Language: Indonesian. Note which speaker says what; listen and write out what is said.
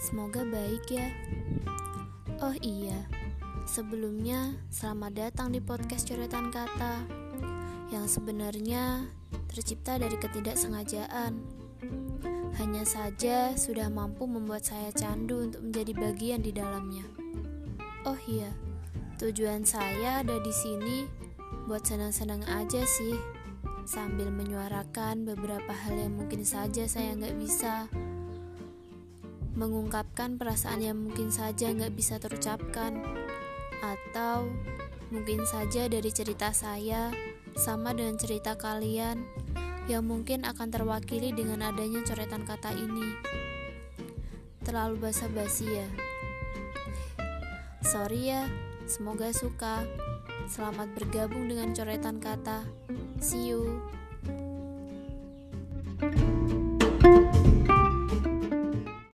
Speaker 1: Semoga baik ya. Oh iya, sebelumnya selamat datang di podcast coretan kata yang sebenarnya tercipta dari ketidaksengajaan. Hanya saja sudah mampu membuat saya candu untuk menjadi bagian di dalamnya. Oh iya, tujuan saya ada di sini buat senang-senang aja sih sambil menyuarakan beberapa hal yang mungkin saja saya nggak bisa mengungkapkan perasaan yang mungkin saja nggak bisa terucapkan atau mungkin saja dari cerita saya sama dengan cerita kalian yang mungkin akan terwakili dengan adanya coretan kata ini. Terlalu basa-basi ya. Sorry ya semoga suka. Selamat bergabung dengan coretan kata. See you.